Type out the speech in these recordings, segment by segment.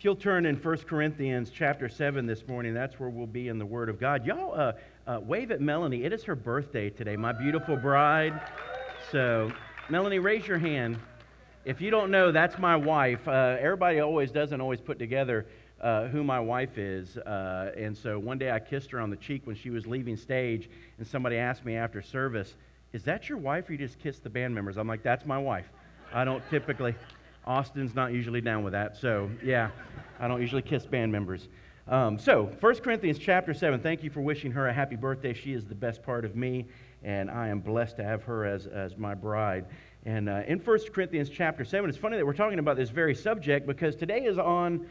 If you'll turn in 1 Corinthians chapter 7 this morning, that's where we'll be in the Word of God. Y'all uh, uh, wave at Melanie. It is her birthday today, my beautiful bride. So, Melanie, raise your hand. If you don't know, that's my wife. Uh, everybody always doesn't always put together uh, who my wife is. Uh, and so one day I kissed her on the cheek when she was leaving stage, and somebody asked me after service, Is that your wife or you just kissed the band members? I'm like, That's my wife. I don't typically. Austin's not usually down with that. So, yeah, I don't usually kiss band members. Um, so, 1 Corinthians chapter 7, thank you for wishing her a happy birthday. She is the best part of me, and I am blessed to have her as, as my bride. And uh, in 1 Corinthians chapter 7, it's funny that we're talking about this very subject because today is on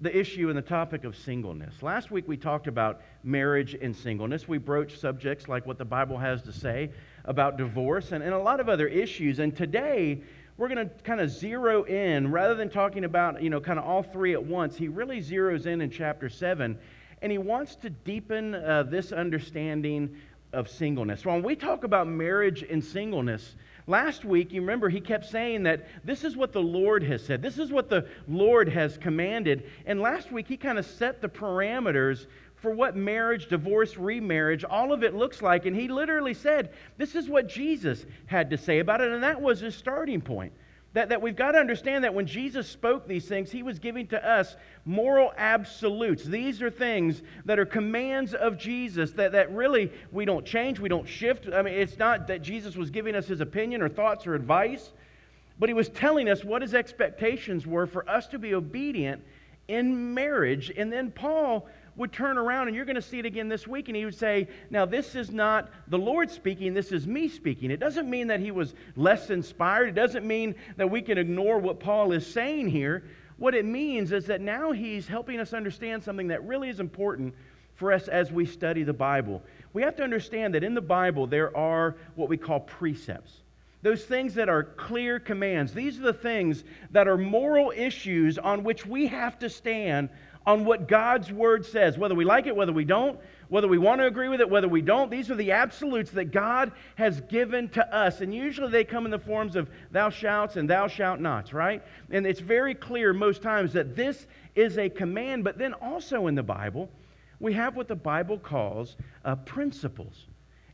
the issue and the topic of singleness. Last week we talked about marriage and singleness. We broached subjects like what the Bible has to say about divorce and, and a lot of other issues. And today we're going to kind of zero in rather than talking about, you know, kind of all three at once. He really zeroes in in chapter 7 and he wants to deepen uh, this understanding of singleness. When we talk about marriage and singleness, last week, you remember, he kept saying that this is what the Lord has said, this is what the Lord has commanded. And last week, he kind of set the parameters for what marriage, divorce, remarriage, all of it looks like. And he literally said, This is what Jesus had to say about it. And that was his starting point. That, that we've got to understand that when Jesus spoke these things, he was giving to us moral absolutes. These are things that are commands of Jesus that, that really we don't change, we don't shift. I mean, it's not that Jesus was giving us his opinion or thoughts or advice, but he was telling us what his expectations were for us to be obedient in marriage. And then Paul would turn around, and you're going to see it again this week, and he would say, Now, this is not the Lord speaking, this is me speaking. It doesn't mean that he was less inspired. It doesn't mean that we can ignore what Paul is saying here. What it means is that now he's helping us understand something that really is important for us as we study the Bible. We have to understand that in the Bible there are what we call precepts. Those things that are clear commands. These are the things that are moral issues on which we have to stand on what God's word says, whether we like it, whether we don't, whether we want to agree with it, whether we don't. These are the absolutes that God has given to us. And usually they come in the forms of thou shalt and thou shalt nots, right? And it's very clear most times that this is a command. But then also in the Bible, we have what the Bible calls uh, principles.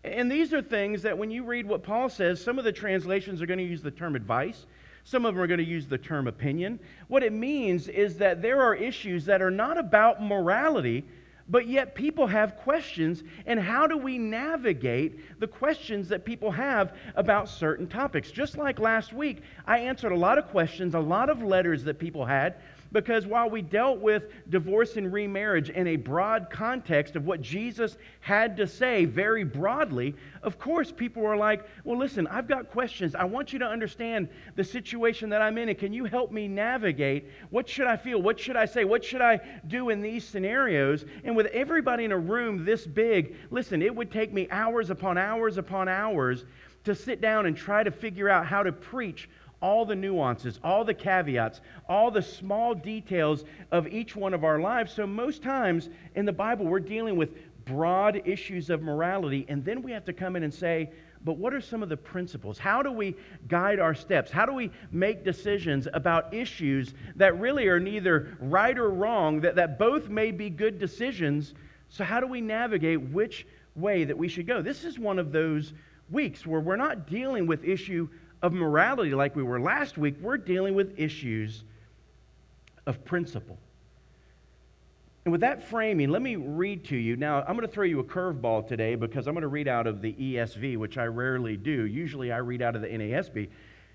And these are things that when you read what Paul says, some of the translations are going to use the term advice. Some of them are going to use the term opinion. What it means is that there are issues that are not about morality, but yet people have questions. And how do we navigate the questions that people have about certain topics? Just like last week, I answered a lot of questions, a lot of letters that people had because while we dealt with divorce and remarriage in a broad context of what Jesus had to say very broadly, of course, people were like, Well, listen, I've got questions. I want you to understand the situation that I'm in, and can you help me navigate? What should I feel? What should I say? What should I do in these scenarios? And with everybody in a room this big, listen, it would take me hours upon hours upon hours to sit down and try to figure out how to preach all the nuances, all the caveats, all the small details of each one of our lives. So, most times in the Bible, we're dealing with broad issues of morality, and then we have to come in and say, but what are some of the principles? How do we guide our steps? How do we make decisions about issues that really are neither right or wrong, that, that both may be good decisions? So, how do we navigate which way that we should go? This is one of those weeks where we're not dealing with issue of morality like we were last week, we're dealing with issues of principle. And with that framing, let me read to you. Now, I'm going to throw you a curveball today because I'm going to read out of the ESV, which I rarely do. Usually I read out of the NASB.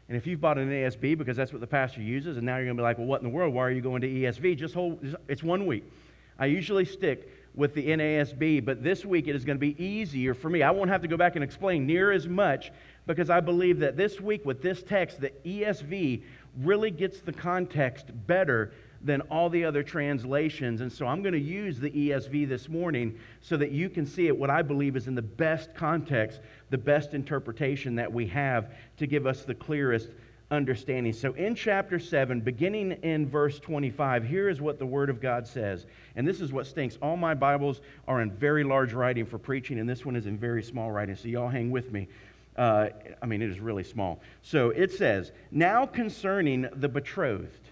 And if you've bought an NASB because that's what the pastor uses, and now you're going to be like, well, what in the world? Why are you going to ESV? Just hold, it's one week. I usually stick with the NASB, but this week it is going to be easier for me. I won't have to go back and explain near as much because I believe that this week with this text, the ESV really gets the context better than all the other translations. And so I'm going to use the ESV this morning so that you can see it, what I believe is in the best context, the best interpretation that we have to give us the clearest understanding. So in chapter 7, beginning in verse 25, here is what the Word of God says. And this is what stinks. All my Bibles are in very large writing for preaching, and this one is in very small writing. So y'all hang with me. Uh, I mean, it is really small. So it says, Now concerning the betrothed.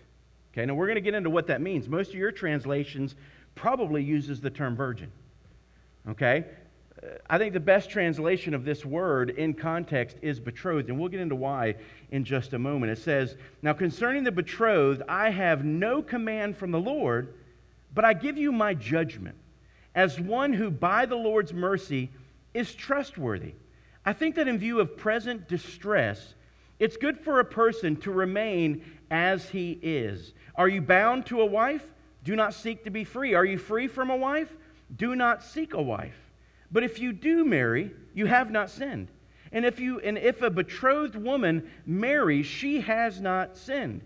Okay, now we're going to get into what that means. Most of your translations probably uses the term virgin. Okay? Uh, I think the best translation of this word in context is betrothed, and we'll get into why in just a moment. It says, Now concerning the betrothed, I have no command from the Lord, but I give you my judgment as one who by the Lord's mercy is trustworthy. I think that in view of present distress, it's good for a person to remain as he is. Are you bound to a wife? Do not seek to be free. Are you free from a wife? Do not seek a wife. But if you do marry, you have not sinned. And if, you, and if a betrothed woman marries, she has not sinned.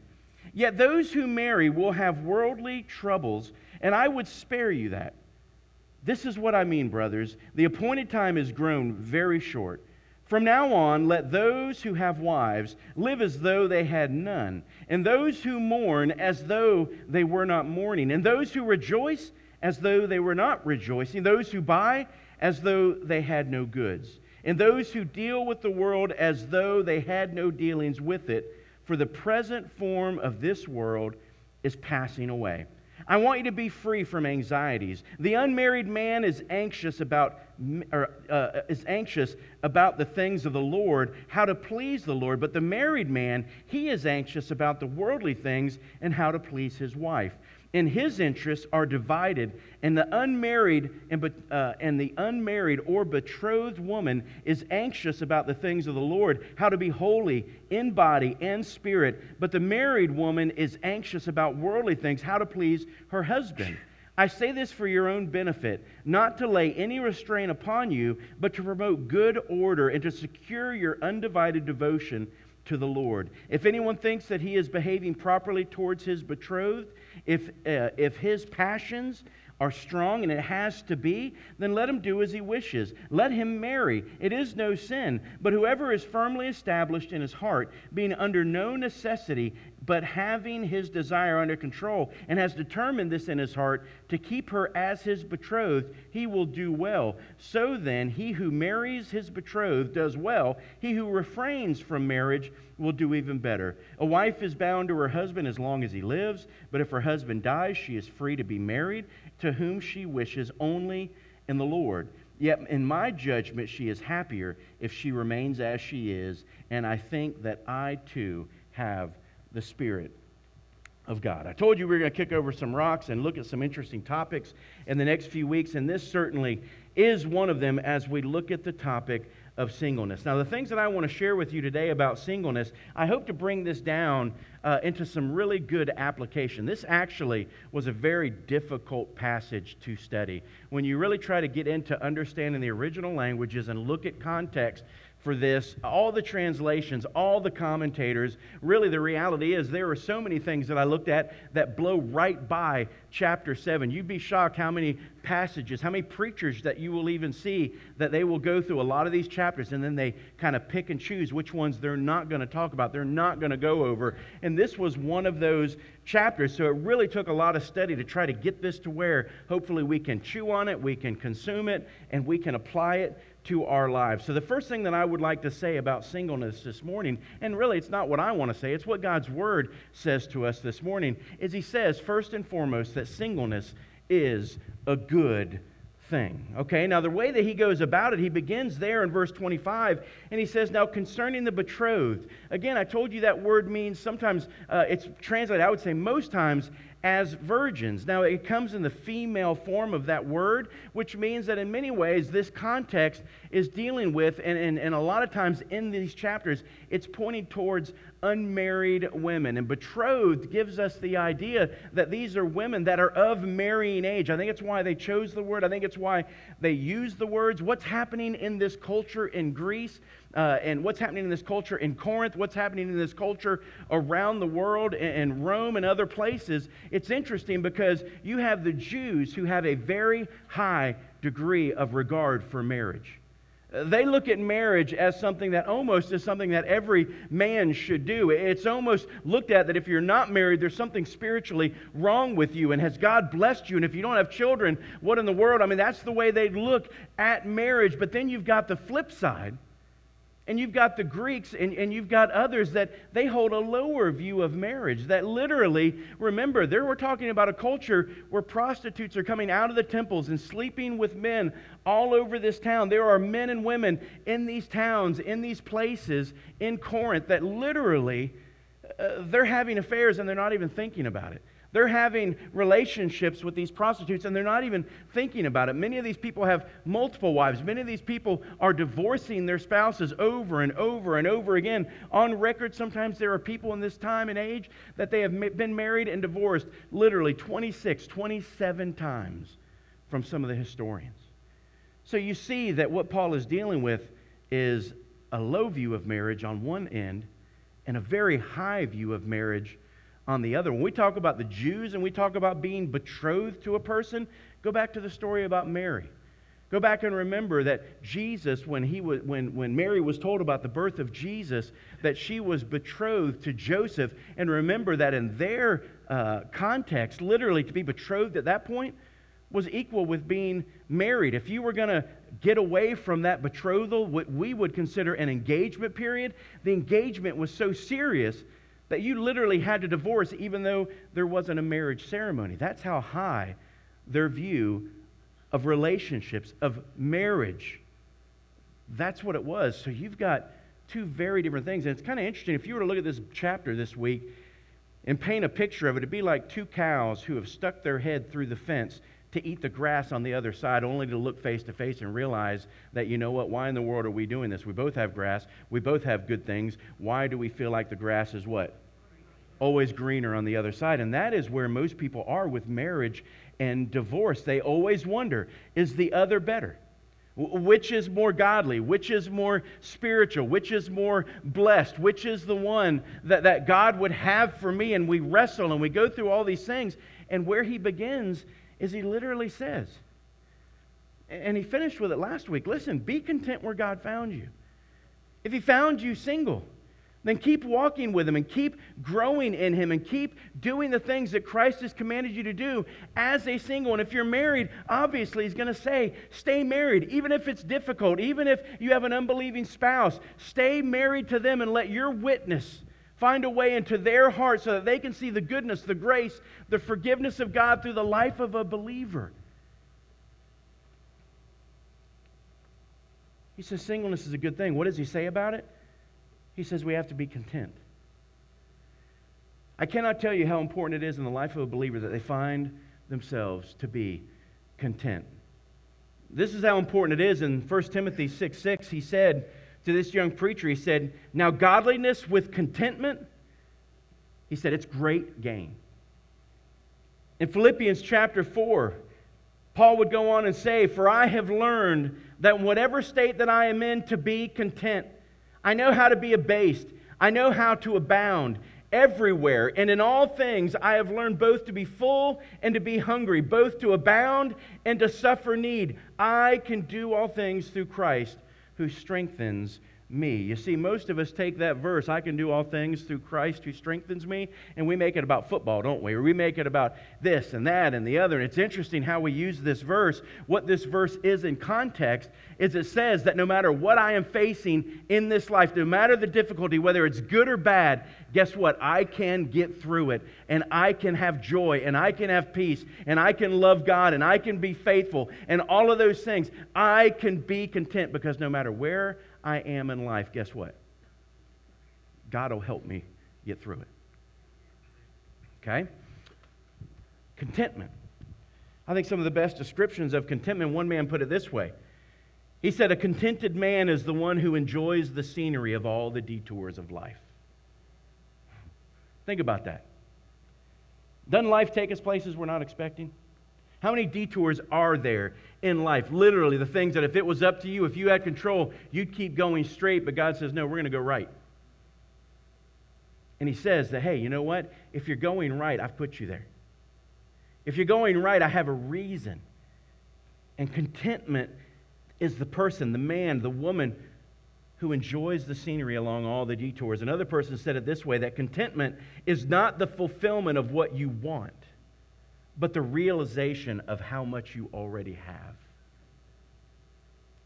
Yet those who marry will have worldly troubles, and I would spare you that. This is what I mean, brothers. The appointed time is grown very short. From now on, let those who have wives live as though they had none, and those who mourn as though they were not mourning, and those who rejoice as though they were not rejoicing, those who buy as though they had no goods, and those who deal with the world as though they had no dealings with it, for the present form of this world is passing away. I want you to be free from anxieties. The unmarried man is anxious about or, uh, is anxious about the things of the Lord, how to please the Lord. But the married man, he is anxious about the worldly things and how to please his wife and his interests are divided and the unmarried and, uh, and the unmarried or betrothed woman is anxious about the things of the lord how to be holy in body and spirit but the married woman is anxious about worldly things how to please her husband I say this for your own benefit, not to lay any restraint upon you, but to promote good order and to secure your undivided devotion to the Lord. If anyone thinks that he is behaving properly towards his betrothed, if, uh, if his passions are strong, and it has to be, then let him do as he wishes. Let him marry. It is no sin. But whoever is firmly established in his heart, being under no necessity, but having his desire under control, and has determined this in his heart to keep her as his betrothed, he will do well. So then, he who marries his betrothed does well. He who refrains from marriage will do even better. A wife is bound to her husband as long as he lives, but if her husband dies, she is free to be married to whom she wishes only in the Lord. Yet, in my judgment, she is happier if she remains as she is, and I think that I too have the Spirit of God. I told you we were going to kick over some rocks and look at some interesting topics in the next few weeks, and this certainly is one of them as we look at the topic of singleness. Now, the things that I want to share with you today about singleness, I hope to bring this down uh, into some really good application. This actually was a very difficult passage to study. When you really try to get into understanding the original languages and look at context, for this, all the translations, all the commentators. Really, the reality is there are so many things that I looked at that blow right by chapter 7. You'd be shocked how many passages, how many preachers that you will even see that they will go through a lot of these chapters and then they kind of pick and choose which ones they're not going to talk about, they're not going to go over. And this was one of those chapters. So it really took a lot of study to try to get this to where hopefully we can chew on it, we can consume it, and we can apply it to our lives. So, the first thing that I would like to say about singleness this morning, and really it's not what I want to say, it's what God's Word says to us this morning, is He says, first and foremost, that singleness is a good thing. Okay, now the way that he goes about it, he begins there in verse 25, and he says, Now concerning the betrothed. Again, I told you that word means sometimes uh, it's translated, I would say most times, as virgins. Now, it comes in the female form of that word, which means that in many ways, this context is dealing with, and, and, and a lot of times in these chapters, it's pointing towards unmarried women. And betrothed gives us the idea that these are women that are of marrying age. I think it's why they chose the word, I think it's why they use the words. What's happening in this culture in Greece? Uh, and what's happening in this culture in Corinth, what's happening in this culture around the world and Rome and other places, it's interesting because you have the Jews who have a very high degree of regard for marriage. They look at marriage as something that almost is something that every man should do. It's almost looked at that if you're not married, there's something spiritually wrong with you. And has God blessed you? And if you don't have children, what in the world? I mean, that's the way they look at marriage. But then you've got the flip side And you've got the Greeks and, and you've got others that they hold a lower view of marriage. That literally, remember, there we're talking about a culture where prostitutes are coming out of the temples and sleeping with men all over this town. There are men and women in these towns, in these places in Corinth that literally uh, they're having affairs and they're not even thinking about it. They're having relationships with these prostitutes and they're not even thinking about it. Many of these people have multiple wives. Many of these people are divorcing their spouses over and over and over again. On record, sometimes there are people in this time and age that they have been married and divorced literally 26, 27 times from some of the historians. So you see that what Paul is dealing with is a low view of marriage on one end and a very high view of marriage on the other. When we talk about the Jews and we talk about being betrothed to a person, go back to the story about Mary. Go back and remember that Jesus, when, he was, when, when Mary was told about the birth of Jesus, that she was betrothed to Joseph. And remember that in their uh, context, literally to be betrothed at that point was equal with being married. If you were going to get away from that betrothal, what we would consider an engagement period, the engagement was so serious that you literally had to divorce even though there wasn't a marriage ceremony. That's how high their view of relationships, of marriage. That's what it was. So you've got two very different things. And it's kind of interesting. If you were to look at this chapter this week and paint a picture of it, it'd be like two cows who have stuck their head through the fence to eat the grass on the other side, only to look face to face and realize that, you know what, why in the world are we doing this? We both have grass, we both have good things. Why do we feel like the grass is what? Always greener on the other side. And that is where most people are with marriage and divorce. They always wonder is the other better? Which is more godly? Which is more spiritual? Which is more blessed? Which is the one that, that God would have for me? And we wrestle and we go through all these things. And where he begins is he literally says, and he finished with it last week listen, be content where God found you. If he found you single, then keep walking with him and keep growing in him and keep doing the things that Christ has commanded you to do as a single. And if you're married, obviously he's going to say, stay married, even if it's difficult, even if you have an unbelieving spouse, stay married to them and let your witness Find a way into their heart so that they can see the goodness, the grace, the forgiveness of God through the life of a believer. He says singleness is a good thing. What does he say about it? He says we have to be content. I cannot tell you how important it is in the life of a believer that they find themselves to be content. This is how important it is. In 1 Timothy 6 6, he said, to this young preacher, he said, Now, godliness with contentment, he said, it's great gain. In Philippians chapter 4, Paul would go on and say, For I have learned that whatever state that I am in, to be content. I know how to be abased, I know how to abound everywhere. And in all things, I have learned both to be full and to be hungry, both to abound and to suffer need. I can do all things through Christ who strengthens me. You see, most of us take that verse, I can do all things through Christ who strengthens me, and we make it about football, don't we? Or we make it about this and that and the other. And it's interesting how we use this verse. What this verse is in context is it says that no matter what I am facing in this life, no matter the difficulty, whether it's good or bad, guess what? I can get through it, and I can have joy, and I can have peace, and I can love God, and I can be faithful, and all of those things. I can be content because no matter where I am in life, guess what? God will help me get through it. Okay? Contentment. I think some of the best descriptions of contentment, one man put it this way. He said, A contented man is the one who enjoys the scenery of all the detours of life. Think about that. Doesn't life take us places we're not expecting? How many detours are there in life? Literally, the things that if it was up to you, if you had control, you'd keep going straight, but God says, no, we're going to go right. And He says that, hey, you know what? If you're going right, I've put you there. If you're going right, I have a reason. And contentment is the person, the man, the woman who enjoys the scenery along all the detours. Another person said it this way that contentment is not the fulfillment of what you want but the realization of how much you already have.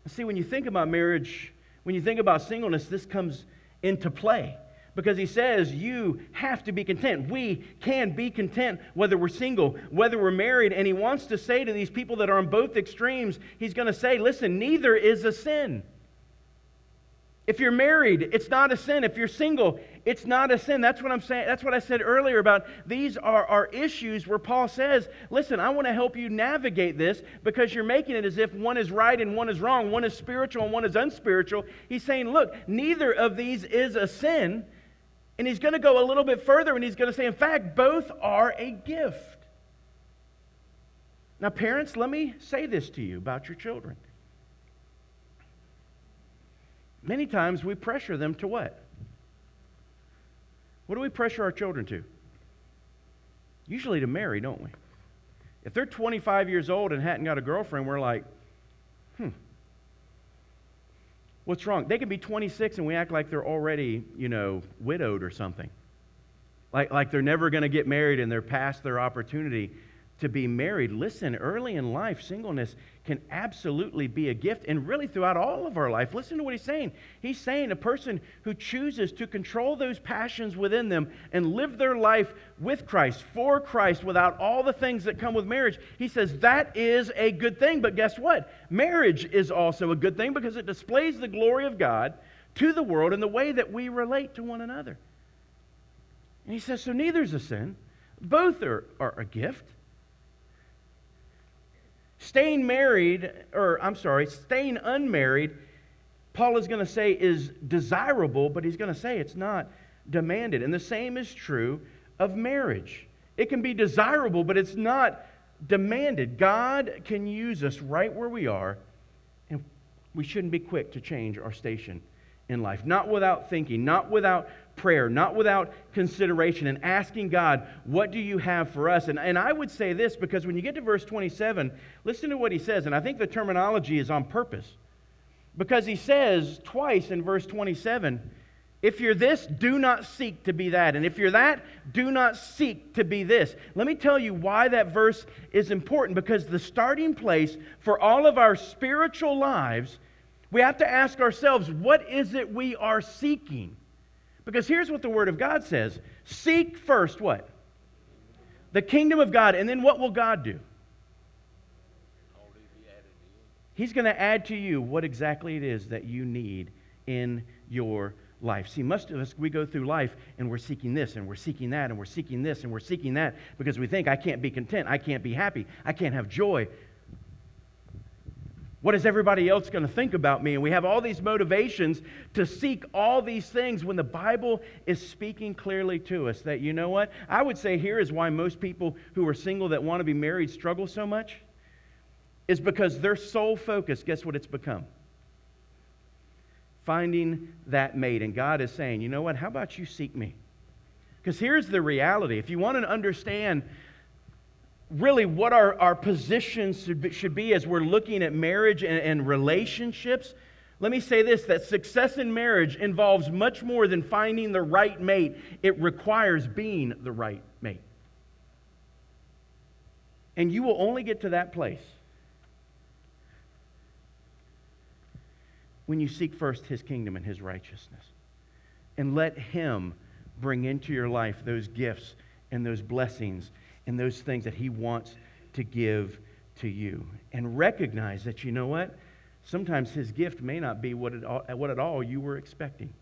See, when you think about marriage, When you think about singleness, this comes into play because he says you have to be content. We can be content whether we're single, whether we're married. And he wants to say to these people that are on both extremes, he's going to say, listen, neither is a sin. If you're married, it's not a sin. If you're single, it's not a sin. That's what I'm saying. That's what I said earlier about these are, are issues where Paul says, listen, I want to help you navigate this because you're making it as if one is right and one is wrong, one is spiritual and one is unspiritual. He's saying, look, neither of these is a sin. And he's going to go a little bit further and he's going to say, in fact, both are a gift. Now, parents, let me say this to you about your children. Many times we pressure them to what? What do we pressure our children to? Usually to marry, don't we? If they're 25 years old and hadn't got a girlfriend, we're like, hmm, what's wrong? They can be 26 and we act like they're already, you know, widowed or something. Like, like they're never going to get married and they're past their opportunity to be married. Listen, early in life, singleness can absolutely be a gift, and really throughout all of our life. Listen to what he's saying. He's saying a person who chooses to control those passions within them and live their life with Christ, for Christ, without all the things that come with marriage, he says that is a good thing. But guess what? Marriage is also a good thing because it displays the glory of God to the world in the way that we relate to one another. And he says, so neither is a sin, both are, are a gift. Staying married, or I'm sorry, staying unmarried, Paul is going to say is desirable, but he's going to say it's not demanded. And the same is true of marriage. It can be desirable, but it's not demanded. God can use us right where we are, and we shouldn't be quick to change our station in life. Not without thinking, not without prayer, not without consideration, and asking God, What do you have for us? And, and I would say this because when you get to verse 27, listen to what he says, and I think the terminology is on purpose. Because he says twice in verse 27, if you're this, do not seek to be that. And if you're that, do not seek to be this. Let me tell you why that verse is important because the starting place for all of our spiritual lives we have to ask ourselves, what is it we are seeking? Because here's what the Word of God says Seek first what? The kingdom of God. And then what will God do? He's going to add to you what exactly it is that you need in your life. See, most of us, we go through life and we're seeking this and we're seeking that and we're seeking this and we're seeking that because we think, I can't be content. I can't be happy. I can't have joy. What is everybody else going to think about me? And we have all these motivations to seek all these things when the Bible is speaking clearly to us that, you know what? I would say here is why most people who are single that want to be married struggle so much is because their sole focus, guess what it's become? Finding that mate. And God is saying, you know what? How about you seek me? Because here's the reality. If you want to understand really what our, our positions should be, should be as we're looking at marriage and, and relationships. Let me say this that success in marriage involves much more than finding the right mate, it requires being the right mate. And you will only get to that place when you seek first his kingdom and his righteousness. And let him bring into your life those gifts and those blessings and those things that He wants to give to you. And recognize that, you know what? Sometimes His gift may not be what, it, what at all you were expecting.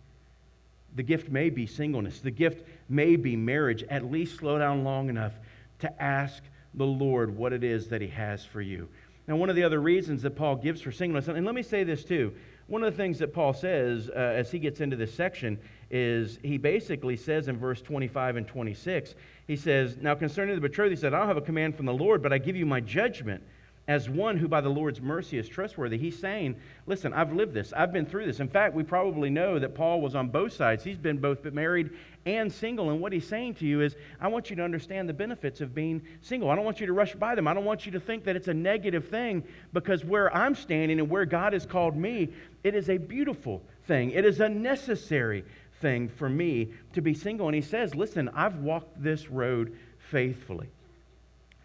The gift may be singleness, the gift may be marriage. At least slow down long enough to ask the Lord what it is that He has for you. Now, one of the other reasons that Paul gives for singleness, and let me say this too. One of the things that Paul says uh, as he gets into this section is he basically says in verse 25 and 26, he says, Now concerning the betrothed, he said, I don't have a command from the Lord, but I give you my judgment as one who by the Lord's mercy is trustworthy. He's saying, Listen, I've lived this. I've been through this. In fact, we probably know that Paul was on both sides. He's been both married and single. And what he's saying to you is, I want you to understand the benefits of being single. I don't want you to rush by them. I don't want you to think that it's a negative thing because where I'm standing and where God has called me, it is a beautiful thing. It is a necessary thing for me to be single. And he says, Listen, I've walked this road faithfully.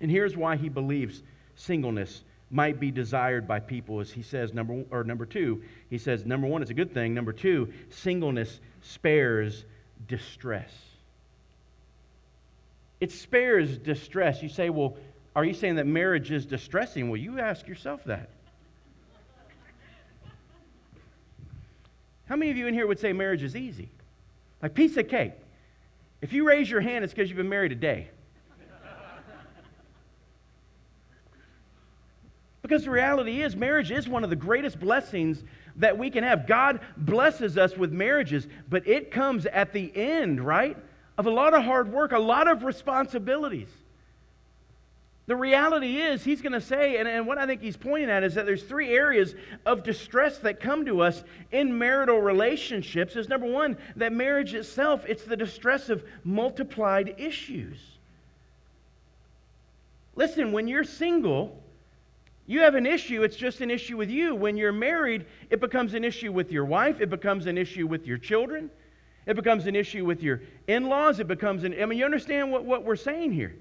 And here's why he believes singleness might be desired by people as he says number or number 2 he says number 1 it's a good thing. Number 2 singleness spares distress. It spares distress. You say well are you saying that marriage is distressing? Well you ask yourself that. How many of you in here would say marriage is easy like piece of cake if you raise your hand it's because you've been married a day Because the reality is, marriage is one of the greatest blessings that we can have. God blesses us with marriages, but it comes at the end, right, of a lot of hard work, a lot of responsibilities. The reality is, he's going to say, and, and what I think he's pointing at is that there's three areas of distress that come to us in marital relationships. Is number one, that marriage itself, it's the distress of multiplied issues. Listen, when you're single, you have an issue, it's just an issue with you. When you're married, it becomes an issue with your wife, it becomes an issue with your children, it becomes an issue with your in laws, it becomes an. I mean, you understand what, what we're saying here?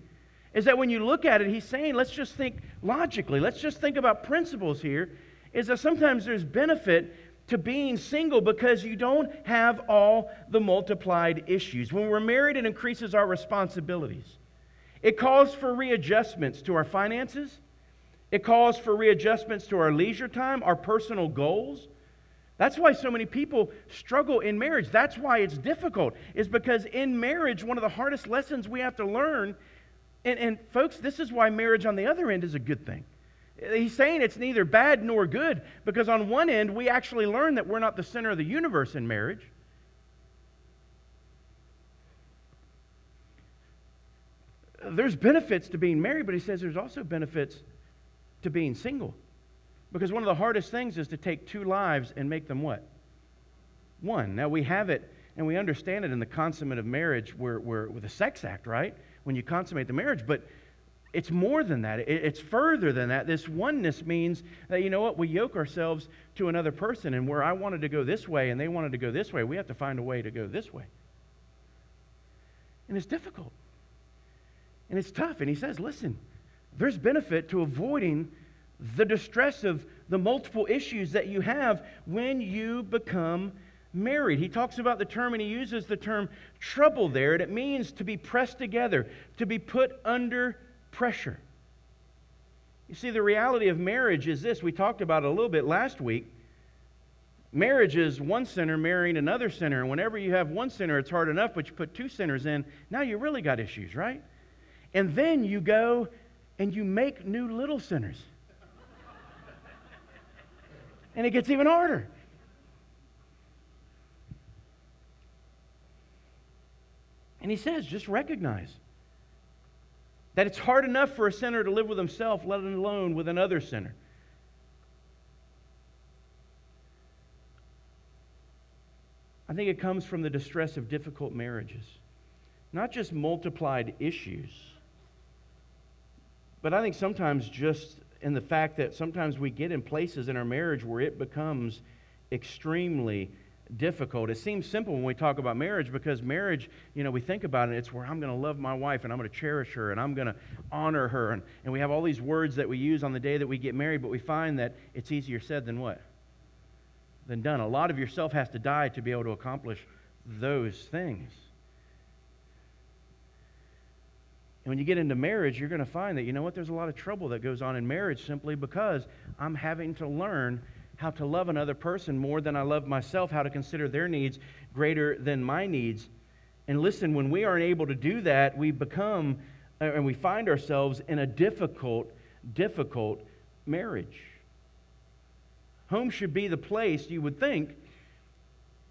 Is that when you look at it, he's saying, let's just think logically, let's just think about principles here. Is that sometimes there's benefit to being single because you don't have all the multiplied issues. When we're married, it increases our responsibilities. It calls for readjustments to our finances. It calls for readjustments to our leisure time, our personal goals. That's why so many people struggle in marriage. That's why it's difficult, is because in marriage, one of the hardest lessons we have to learn, and, and folks, this is why marriage on the other end is a good thing. He's saying it's neither bad nor good, because on one end, we actually learn that we're not the center of the universe in marriage. There's benefits to being married, but he says there's also benefits to being single. Because one of the hardest things is to take two lives and make them what? One. Now we have it and we understand it in the consummate of marriage where, where, with the sex act, right? When you consummate the marriage. But it's more than that. it's further than that. This oneness means that, you know what, we yoke ourselves to another person, and where I wanted to go this way and they wanted to go this way, we have to find a way to go this way. And it's difficult. And it's tough. And he says, listen, there's benefit to avoiding the distress of the multiple issues that you have when you become married. He talks about the term and he uses the term trouble there, and it means to be pressed together, to be put under pressure. You see, the reality of marriage is this we talked about it a little bit last week. Marriage is one sinner marrying another sinner, and whenever you have one sinner, it's hard enough, but you put two sinners in, now you really got issues, right? And then you go and you make new little sinners. and it gets even harder. And he says, just recognize that it's hard enough for a sinner to live with himself, let alone with another sinner. I think it comes from the distress of difficult marriages, not just multiplied issues but I think sometimes just in the fact that sometimes we get in places in our marriage where it becomes extremely difficult. It seems simple when we talk about marriage because marriage, you know, we think about it, it's where I'm going to love my wife and I'm going to cherish her and I'm going to honor her. And, and we have all these words that we use on the day that we get married, but we find that it's easier said than what? Than done. A lot of yourself has to die to be able to accomplish those things. And when you get into marriage, you're going to find that, you know what, there's a lot of trouble that goes on in marriage simply because I'm having to learn how to love another person more than I love myself, how to consider their needs greater than my needs. And listen, when we aren't able to do that, we become uh, and we find ourselves in a difficult, difficult marriage. Home should be the place, you would think,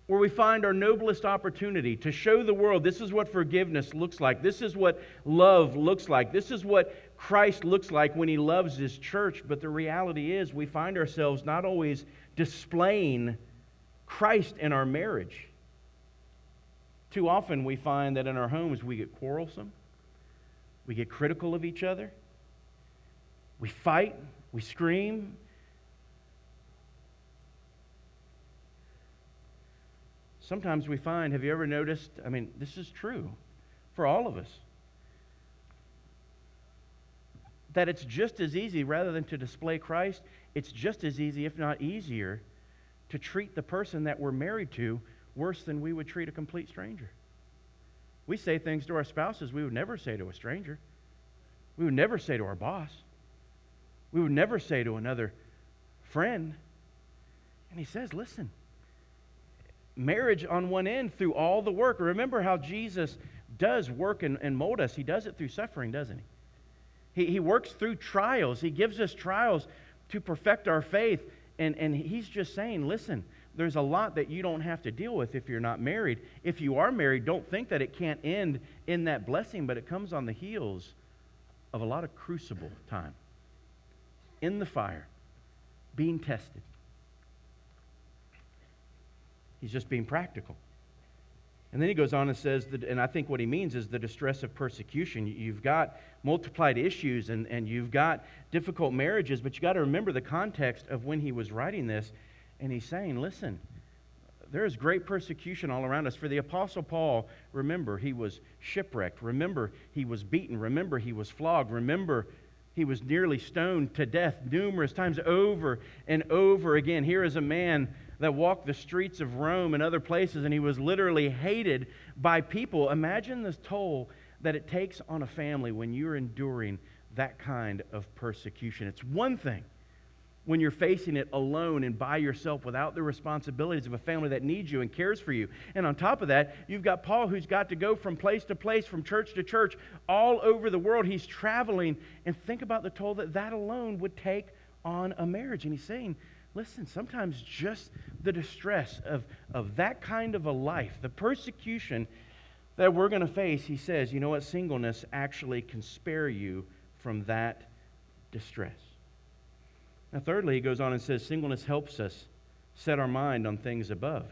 where we find our noblest opportunity to show the world this is what forgiveness looks like. This is what love looks like. This is what Christ looks like when he loves his church. But the reality is, we find ourselves not always displaying Christ in our marriage. Too often we find that in our homes we get quarrelsome, we get critical of each other, we fight, we scream, sometimes we find, have you ever noticed? I mean, this is true for all of us. That it's just as easy, rather than to display Christ, it's just as easy, if not easier, to treat the person that we're married to worse than we would treat a complete stranger. We say things to our spouses we would never say to a stranger. We would never say to our boss. We would never say to another friend. And he says, listen, marriage on one end through all the work. Remember how Jesus does work and, and mold us. He does it through suffering, doesn't he? He? He works through trials. He gives us trials to perfect our faith. And, and he's just saying, listen, there's a lot that you don't have to deal with if you're not married. If you are married, don't think that it can't end in that blessing, but it comes on the heels of a lot of crucible time in the fire, being tested. He's just being practical. And then he goes on and says, that, and I think what he means is the distress of persecution. You've got multiplied issues and, and you've got difficult marriages, but you've got to remember the context of when he was writing this. And he's saying, listen, there is great persecution all around us. For the Apostle Paul, remember, he was shipwrecked. Remember, he was beaten. Remember, he was flogged. Remember, he was nearly stoned to death numerous times over and over again. Here is a man that walked the streets of Rome and other places, and he was literally hated by people. Imagine the toll that it takes on a family when you're enduring that kind of persecution. It's one thing when you're facing it alone and by yourself without the responsibilities of a family that needs you and cares for you. And on top of that, you've got Paul who's got to go from place to place, from church to church, all over the world. He's traveling. And think about the toll that that alone would take on a marriage. And he's saying, listen, sometimes just the distress of, of that kind of a life, the persecution that we're going to face, he says, you know what? Singleness actually can spare you from that distress. Now, thirdly, he goes on and says, singleness helps us set our mind on things above.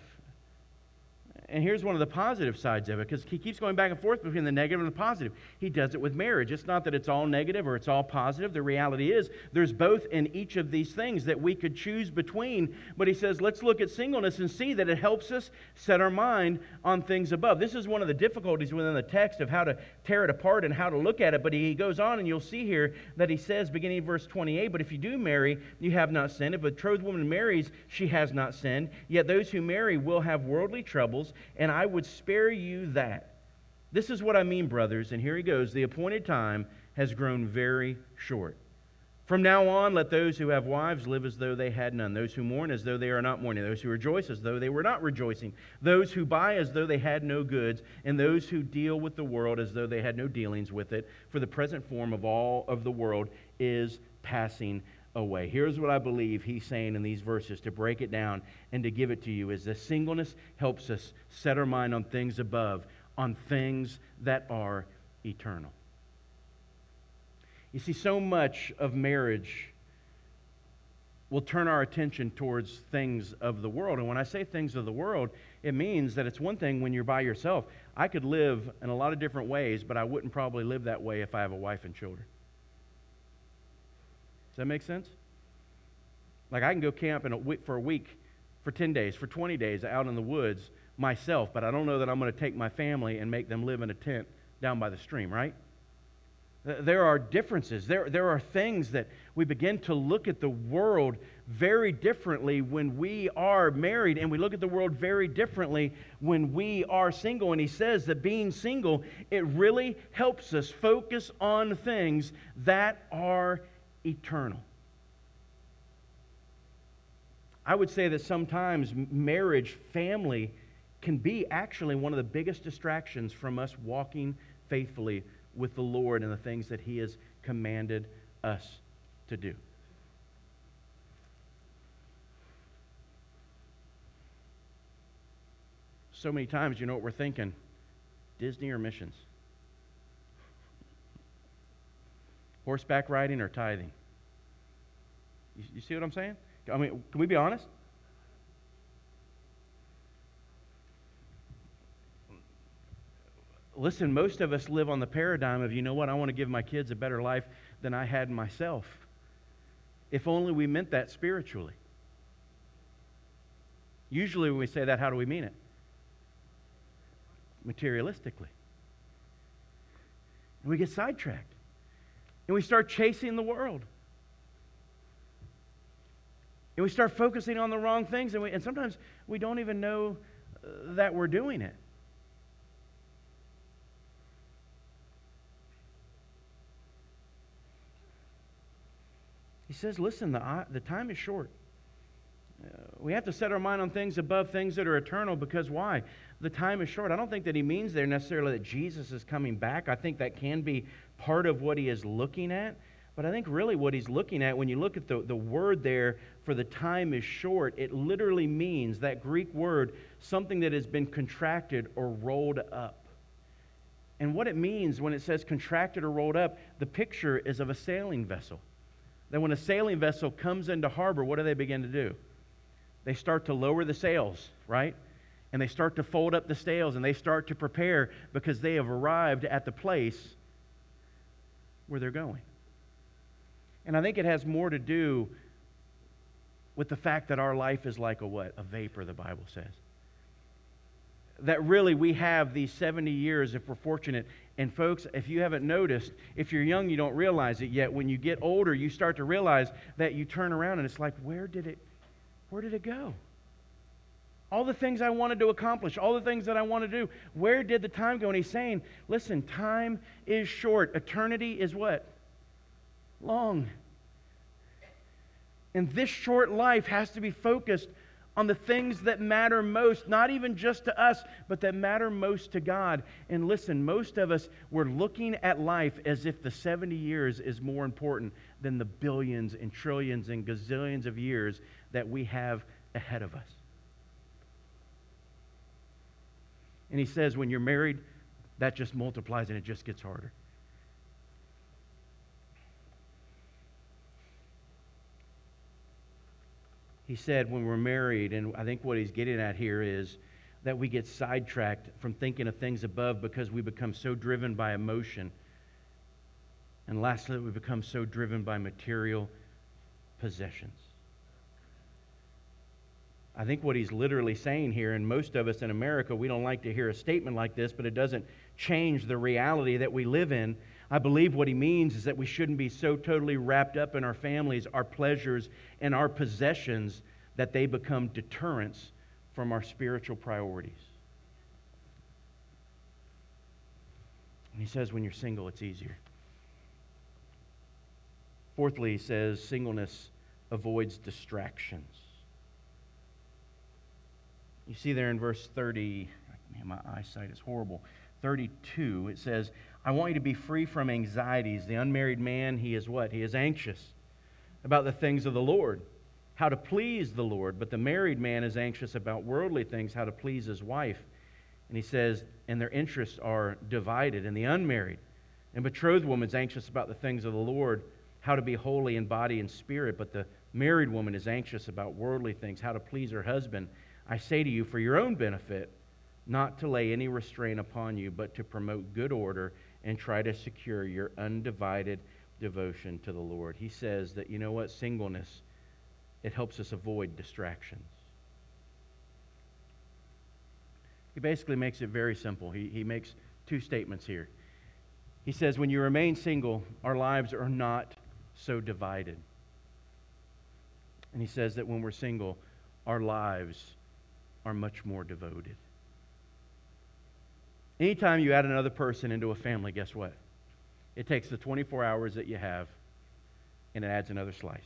And here's one of the positive sides of it, because he keeps going back and forth between the negative and the positive. He does it with marriage. It's not that it's all negative or it's all positive. The reality is there's both in each of these things that we could choose between. But he says, let's look at singleness and see that it helps us set our mind on things above. This is one of the difficulties within the text of how to tear it apart and how to look at it. But he goes on, and you'll see here that he says, beginning in verse 28, But if you do marry, you have not sinned. If a betrothed woman marries, she has not sinned. Yet those who marry will have worldly troubles and I would spare you that. This is what I mean, brothers, and here he goes. The appointed time has grown very short. From now on, let those who have wives live as though they had none, those who mourn as though they are not mourning, those who rejoice as though they were not rejoicing, those who buy as though they had no goods, and those who deal with the world as though they had no dealings with it. For the present form of all of the world is passing away. Here's what I believe he's saying in these verses to break it down and to give it to you is that singleness helps us set our mind on things above, on things that are eternal. You see, so much of marriage will turn our attention towards things of the world. And when I say things of the world, it means that it's one thing when you're by yourself. I could live in a lot of different ways, but I wouldn't probably live that way if I have a wife and children. Does that make sense? Like I can go camp in a week, for a week, for 10 days, for 20 days out in the woods myself, but I don't know that I'm going to take my family and make them live in a tent down by the stream, right? There are differences. There, there are things that we begin to look at the world very differently when we are married, and we look at the world very differently when we are single. And he says that being single, it really helps us focus on things that are eternal. I would say that sometimes marriage, family, can be actually one of the biggest distractions from us walking faithfully with the Lord and the things that He has commanded us to do. So many times, you know what we're thinking? Disney or missions? Horseback riding or tithing? You, you see what I'm saying? I mean, can we be honest? Listen, most of us live on the paradigm of, you know what, I want to give my kids a better life than I had myself. If only we meant that spiritually. Usually, when we say that, how do we mean it? Materialistically. And we get sidetracked. And we start chasing the world. And we start focusing on the wrong things, and, we, and sometimes we don't even know uh, that we're doing it. He says, listen, the, the time is short. We have to set our mind on things above things that are eternal because why? The time is short. I don't think that he means there necessarily that Jesus is coming back. I think that can be part of what he is looking at. But I think really what he's looking at, when you look at the, the word there for the time is short, it literally means that Greek word, something that has been contracted or rolled up. And what it means when it says contracted or rolled up, the picture is of a sailing vessel that when a sailing vessel comes into harbor, what do they begin to do? They start to lower the sails, right? And they start to fold up the sails and they start to prepare because they have arrived at the place where they're going. And I think it has more to do with the fact that our life is like a what? A vapor, the Bible says that really we have these 70 years if we're fortunate. And folks, if you haven't noticed, if you're young, you don't realize it yet. When you get older, you start to realize that you turn around and it's like, where did it, where did it go? All the things I wanted to accomplish, all the things that I want to do, where did the time go? And he's saying, listen, time is short. Eternity is what? Long. And this short life has to be focused on the things that matter most, not even just to us, but that matter most to God. And listen, most of us, we're looking at life as if the 70 years is more important than the billions and trillions and gazillions of years that we have ahead of us. And he says, when you're married, that just multiplies and it just gets harder. he said when we're married, and I think what he's getting at here is that we get sidetracked from thinking of things above because we become so driven by emotion. And lastly, we become so driven by material possessions. I think what he's literally saying here, and most of us in America, we don't like to hear a statement like this, but it doesn't change the reality that we live in. I believe what he means is that we shouldn't be so totally wrapped up in our families, our pleasures, and our possessions that they become deterrents from our spiritual priorities. And he says, when you're single, it's easier. Fourthly, he says, singleness avoids distractions. You see there in verse 30, man, my eyesight is horrible. 32, it says, I want you to be free from anxieties. The unmarried man, he is what? He is anxious about the things of the Lord, how to please the Lord. But the married man is anxious about worldly things, how to please his wife. And he says, and their interests are divided. And the unmarried and betrothed woman is anxious about the things of the Lord, how to be holy in body and spirit. But the married woman is anxious about worldly things, how to please her husband. I say to you, for your own benefit, not to lay any restraint upon you, but to promote good order and try to secure your undivided devotion to the Lord. He says that, you know what, singleness, it helps us avoid distractions. He basically makes it very simple. He, he makes two statements here. He says, when you remain single, our lives are not so divided. And he says that when we're single, our lives are much more devoted. Anytime you add another person into a family, guess what? It takes the 24 hours that you have and it adds another slice.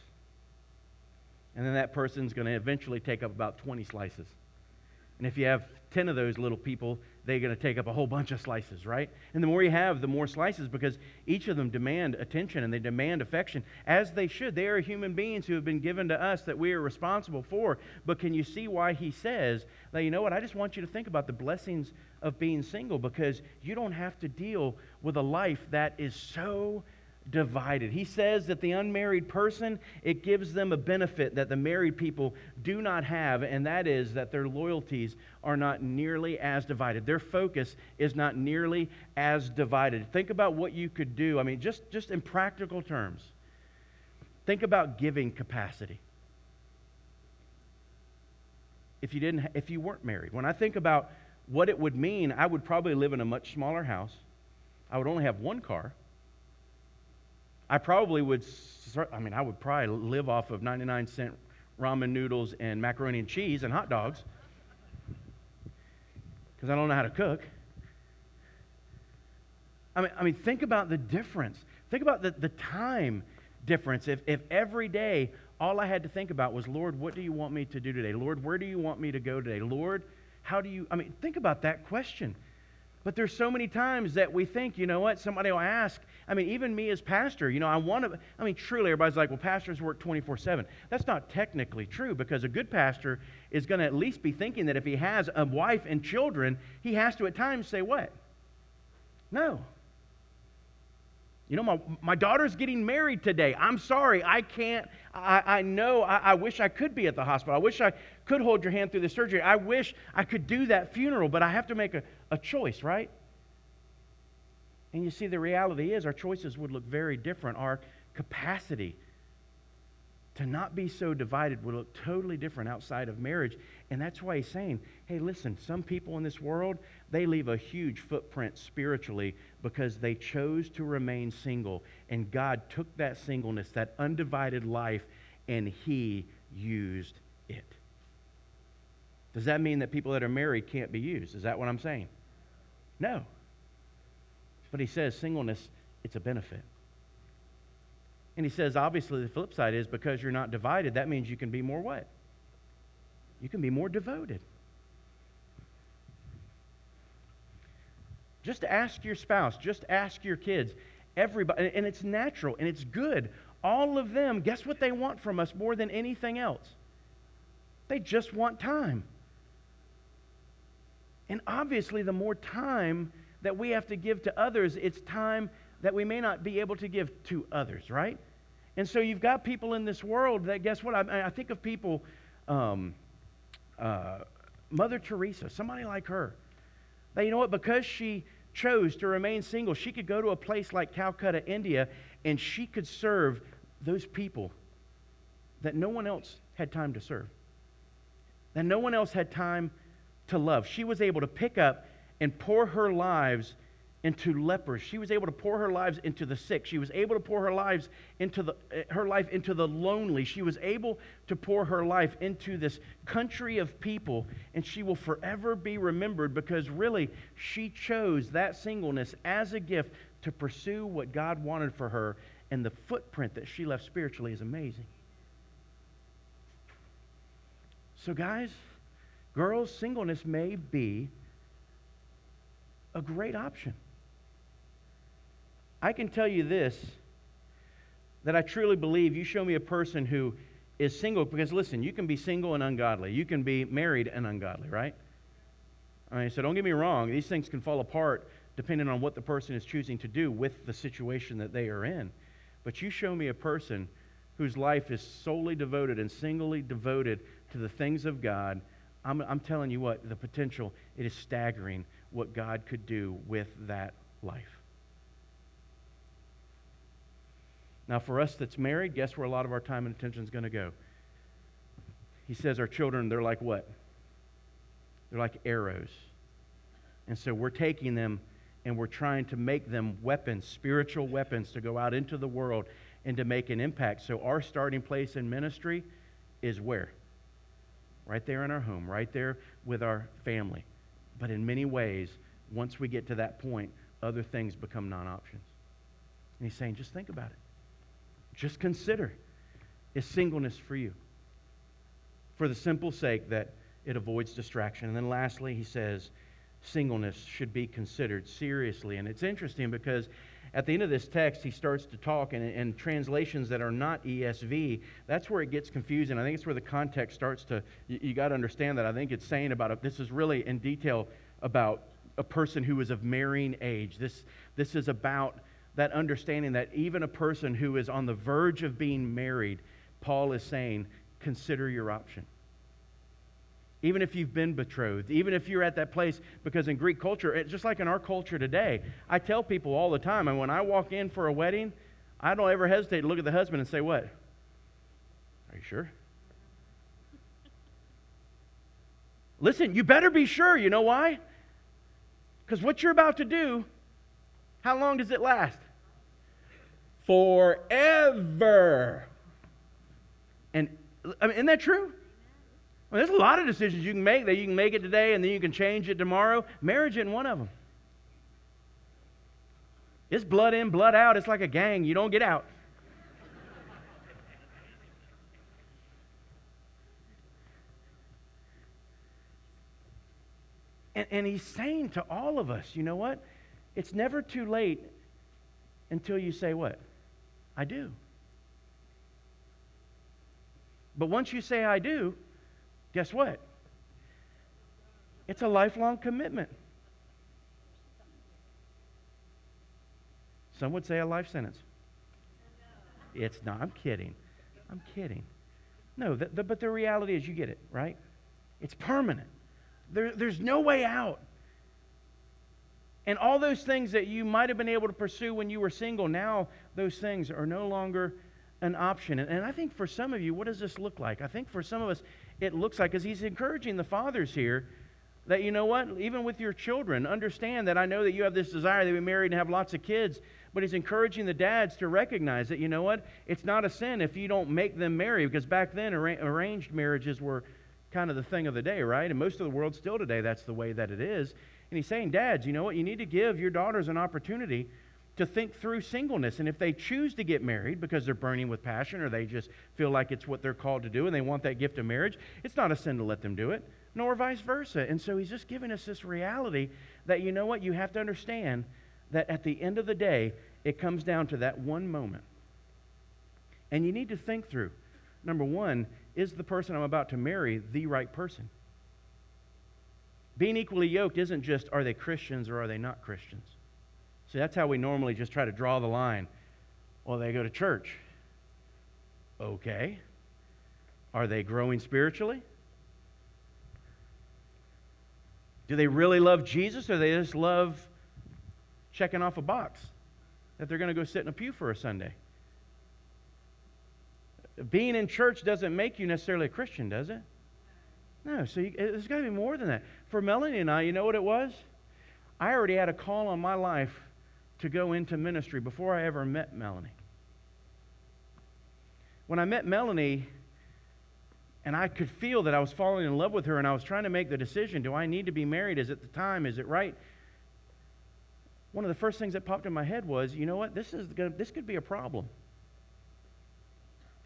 And then that person's going to eventually take up about 20 slices. And if you have 10 of those little people, they're going to take up a whole bunch of slices, right? And the more you have, the more slices because each of them demand attention and they demand affection, as they should. They are human beings who have been given to us that we are responsible for. But can you see why he says that, you know what, I just want you to think about the blessings of being single because you don't have to deal with a life that is so divided. He says that the unmarried person, it gives them a benefit that the married people do not have, and that is that their loyalties are not nearly as divided. Their focus is not nearly as divided. Think about what you could do. I mean, just, just in practical terms, think about giving capacity. If you didn't if you weren't married. When I think about what it would mean, I would probably live in a much smaller house. I would only have one car. I probably would, I mean, I would probably live off of 99 cent ramen noodles and macaroni and cheese and hot dogs because I don't know how to cook. I mean, I mean, think about the difference. Think about the, the time difference. If, if every day all I had to think about was, Lord, what do you want me to do today? Lord, where do you want me to go today? Lord, how do you, I mean, think about that question. But there's so many times that we think, you know what, somebody will ask. I mean, even me as pastor, you know, I want to, I mean, truly, everybody's like, well, pastors work 24 7. That's not technically true because a good pastor is going to at least be thinking that if he has a wife and children, he has to at times say, what? No. You know, my, my daughter's getting married today. I'm sorry, I can't. I, I know, I, I wish I could be at the hospital. I wish I could hold your hand through the surgery. I wish I could do that funeral, but I have to make a, a choice, right? And you see, the reality is our choices would look very different. Our capacity to not be so divided would look totally different outside of marriage. And that's why he's saying, hey, listen, some people in this world, they leave a huge footprint spiritually because they chose to remain single. And God took that singleness, that undivided life, and he used it. Does that mean that people that are married can't be used? Is that what I'm saying? No. But he says singleness, it's a benefit. And he says, obviously, the flip side is because you're not divided, that means you can be more what? You can be more devoted. Just ask your spouse, just ask your kids, everybody, and it's natural and it's good. All of them, guess what they want from us more than anything else? They just want time. And obviously, the more time that we have to give to others, it's time that we may not be able to give to others, right? And so you've got people in this world that, guess what? I, I think of people, um, uh, Mother Teresa, somebody like her. That, you know what? Because she chose to remain single, she could go to a place like Calcutta, India, and she could serve those people that no one else had time to serve, that no one else had time to love. She was able to pick up and pour her lives into lepers. She was able to pour her lives into the sick. She was able to pour her lives into the eh, her life into the lonely. She was able to pour her life into this country of people and she will forever be remembered because really she chose that singleness as a gift to pursue what God wanted for her and the footprint that she left spiritually is amazing. So guys, girls, singleness may be a great option. I can tell you this that I truly believe you show me a person who is single, because listen, you can be single and ungodly. You can be married and ungodly, right? I mean, so don't get me wrong, these things can fall apart depending on what the person is choosing to do with the situation that they are in. But you show me a person whose life is solely devoted and singly devoted to the things of God. I'm, I'm telling you what, the potential, it is staggering what God could do with that life. Now, for us that's married, guess where a lot of our time and attention is going to go? He says our children, they're like what? They're like arrows. And so we're taking them and we're trying to make them weapons, spiritual weapons, to go out into the world and to make an impact. So our starting place in ministry is where? Right there in our home, right there with our family. But in many ways, once we get to that point, other things become non options. And he's saying, just think about it. Just consider is singleness for you? For the simple sake that it avoids distraction. And then lastly, he says singleness should be considered seriously. And it's interesting because at the end of this text, he starts to talk, and, and translations that are not ESV, that's where it gets confusing. I think it's where the context starts to, you, you got to understand that. I think it's saying about this is really in detail about a person who is of marrying age. This, this is about that understanding that even a person who is on the verge of being married, Paul is saying, consider your option. Even if you've been betrothed, even if you're at that place, because in Greek culture, just like in our culture today, I tell people all the time, and when I walk in for a wedding, I don't ever hesitate to look at the husband and say, What? Are you sure? Listen, you better be sure. You know why? Because what you're about to do, how long does it last? forever. And I mean, isn't that true? Mean, there's a lot of decisions you can make that you can make it today and then you can change it tomorrow. Marriage isn't one of them. It's blood in, blood out. It's like a gang. You don't get out. and, and he's saying to all of us, you know what? It's never too late until you say what? I do. But once you say I do, guess what? It's a lifelong commitment. Some would say a life sentence. It's not. I'm kidding. I'm kidding. No, the, the, but the reality is you get it, right? It's permanent. There, there's no way out. And all those things that you might have been able to pursue when you were single, now those things are no longer an option. And, and I think for some of you, what does this look like? I think for some of us, it looks like, because he's encouraging the fathers here, that you know what, even with your children, understand that I know that you have this desire to be married and have lots of kids, but he's encouraging the dads to recognize that, you know what, it's not a sin if you don't make them marry, because back then arranged marriages were kind of the thing of the day, right? And most of the world still today, that's the way that it is. And he's saying, Dads, you know what? You need to give your daughters an opportunity to think through singleness. And if they choose to get married because they're burning with passion or they just feel like it's what they're called to do and they want that gift of marriage, it's not a sin to let them do it, nor vice versa. And so he's just giving us this reality that, you know what? You have to understand that at the end of the day, it comes down to that one moment. And you need to think through number one, is the person I'm about to marry the right person? Being equally yoked isn't just are they Christians or are they not Christians? See, that's how we normally just try to draw the line. Well, they go to church. Okay. Are they growing spiritually? Do they really love Jesus or they just love checking off a box that they're going to go sit in a pew for a Sunday? Being in church doesn't make you necessarily a Christian, does it? No, so you, there's got to be more than that. For Melanie and I, you know what it was? I already had a call on my life to go into ministry before I ever met Melanie. When I met Melanie, and I could feel that I was falling in love with her, and I was trying to make the decision do I need to be married? Is it the time? Is it right? One of the first things that popped in my head was, you know what? This, is gonna, this could be a problem.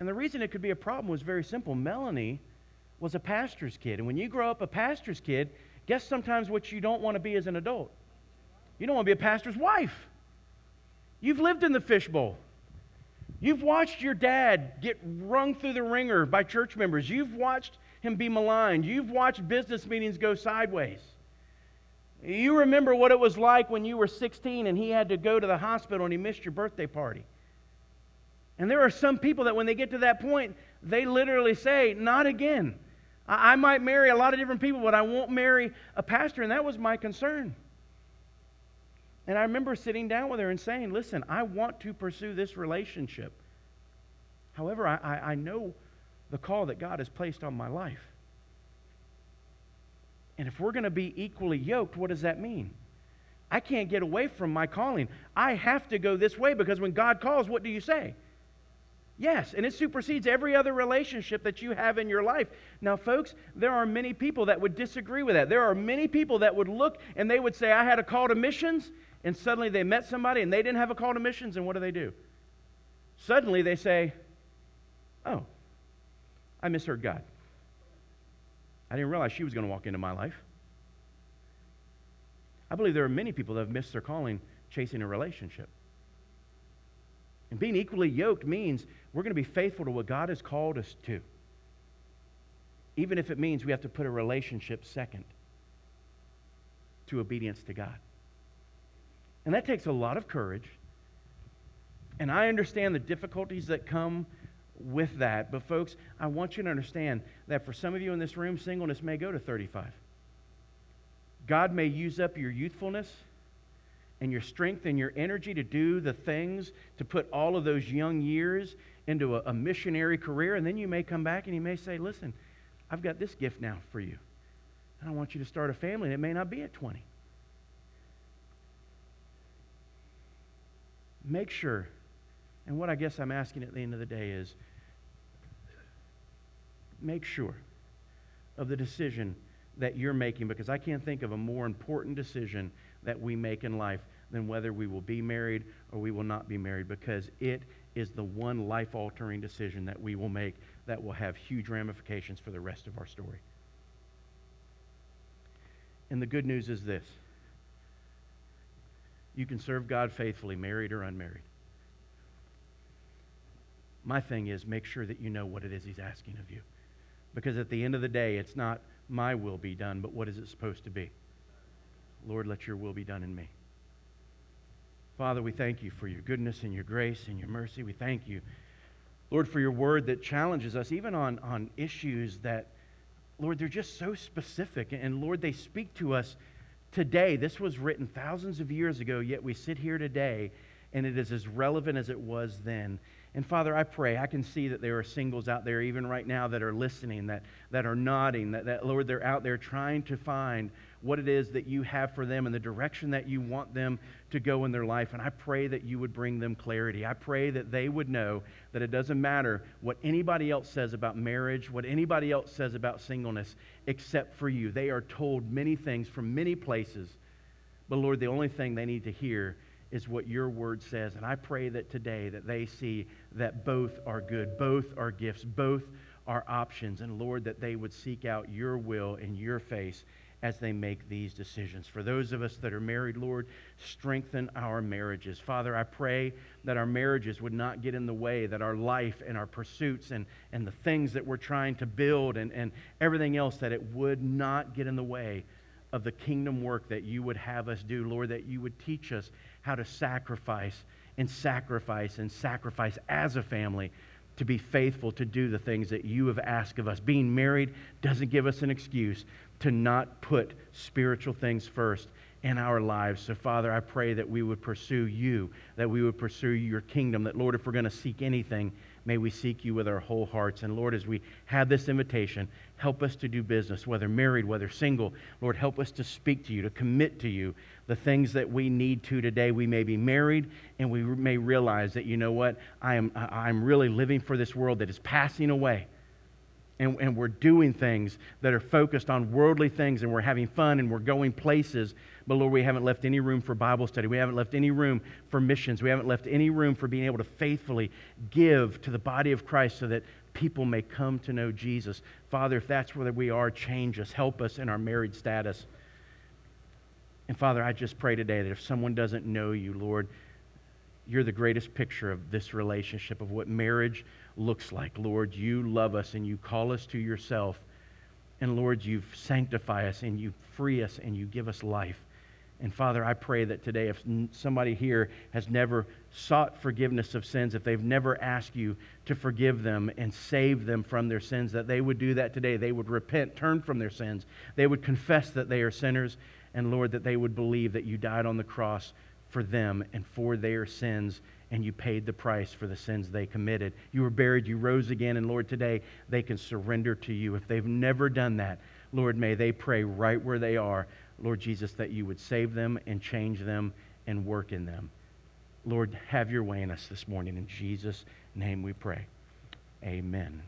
And the reason it could be a problem was very simple. Melanie was a pastor's kid. And when you grow up a pastor's kid, guess sometimes what you don't want to be as an adult? You don't want to be a pastor's wife. You've lived in the fishbowl. You've watched your dad get wrung through the wringer by church members. You've watched him be maligned. You've watched business meetings go sideways. You remember what it was like when you were 16 and he had to go to the hospital and he missed your birthday party. And there are some people that when they get to that point, they literally say, Not again. I, might marry a lot of different people, but I won't marry a pastor. And that was my concern. And I remember sitting down with her and saying, Listen, I want to pursue this relationship. However, I, I, I know the call that God has placed on my life. And if we're going to be equally yoked, what does that mean? I can't get away from my calling. I have to go this way because when God calls, what do you say? Yes, and it supersedes every other relationship that you have in your life. Now, folks, there are many people that would disagree with that. There are many people that would look and they would say, I had a call to missions, and suddenly they met somebody and they didn't have a call to missions, and what do they do? Suddenly they say, Oh, I misheard God. I didn't realize she was going to walk into my life. I believe there are many people that have missed their calling chasing a relationship. And being equally yoked means we're going to be faithful to what God has called us to, even if it means we have to put a relationship second to obedience to God. And that takes a lot of courage. And I understand the difficulties that come with that. But, folks, I want you to understand that for some of you in this room, singleness may go to 35. God may use up your youthfulness and your strength and your energy to do the things, to put all of those young years into a, a, missionary career. And then you may come back and you may say, Listen, I've got this gift now for you. And I want you to start a family, and it may not be at 20. Make sure And what I guess I'm asking at the end of the day is make sure of the decision that you're making because I can't think of a more important decision that we make in life than whether we will be married or we will not be married because it is the one life altering decision that we will make that will have huge ramifications for the rest of our story. And the good news is this you can serve God faithfully, married or unmarried. My thing is make sure that you know what it is He's asking of you. Because at the end of the day, it's not my will be done, but what is it supposed to be? Lord, let your will be done in me. Father, we thank you for your goodness and your grace and your mercy. We thank you, Lord, for your word that challenges us, even on, on issues that, Lord, they're just so specific. And Lord, they speak to us today. This was written thousands of years ago, yet we sit here today and it is as relevant as it was then. And Father, I pray, I can see that there are singles out there even right now that are listening, that, that are nodding, that, that, Lord, they're out there trying to find what it is that you have for them and the direction that you want them to go in their life. And I pray that you would bring them clarity. I pray that they would know that it doesn't matter what anybody else says about marriage, what anybody else says about singleness, except for you. They are told many things from many places. But Lord, the only thing they need to hear is what your word says. And I pray that today that they see that both are good, both are gifts, both are options. And Lord, that they would seek out your will and your face as they make these decisions. For those of us that are married, Lord, strengthen our marriages. Father, I pray that our marriages would not get in the way, that our life and our pursuits and, and the things that we're trying to build and, and everything else, that it would not get in the way of the kingdom work that you would have us do, Lord, that you would teach us how to sacrifice and sacrifice and sacrifice as a family to be faithful to do the things that you have asked of us. Being married doesn't give us an excuse to not put spiritual things first in our lives. So, Father, I pray that we would pursue you, that we would pursue your kingdom, that, Lord, if we're going to seek anything, may we seek you with our whole hearts. And Lord, as we have this invitation, help us to do business, whether married, whether single. Lord, help us to speak to you, to commit to you the things that we need to today. We may be married and we may realize that, you know what, I am, I'm really living for this world that is passing away. And, and we're doing things that are focused on worldly things and we're having fun and we're going places but Lord, we haven't left any room for Bible study. We haven't left any room for missions. We haven't left any room for being able to faithfully give to the body of Christ so that people may come to know Jesus. Father, if that's where we are, change us. Help us in our married status. And Father, I just pray today that if someone doesn't know you, Lord, you're the greatest picture of this relationship, of what marriage looks like. Lord, you love us and you call us to yourself. And Lord, you sanctify us and you free us and you give us life. And Father, I pray that today, if somebody here has never sought forgiveness of sins, if they've never asked you to forgive them and save them from their sins, that they would do that today. They would repent, turn from their sins. They would confess that they are sinners. And Lord, that they would believe that you died on the cross for them and for their sins, and you paid the price for the sins they committed. You were buried, you rose again, and Lord, today they can surrender to you. If they've never done that, Lord, may they pray right where they are Lord Jesus, that you would save them and change them and work in them. Lord, have your way in us this morning. In Jesus' name we pray. Amen.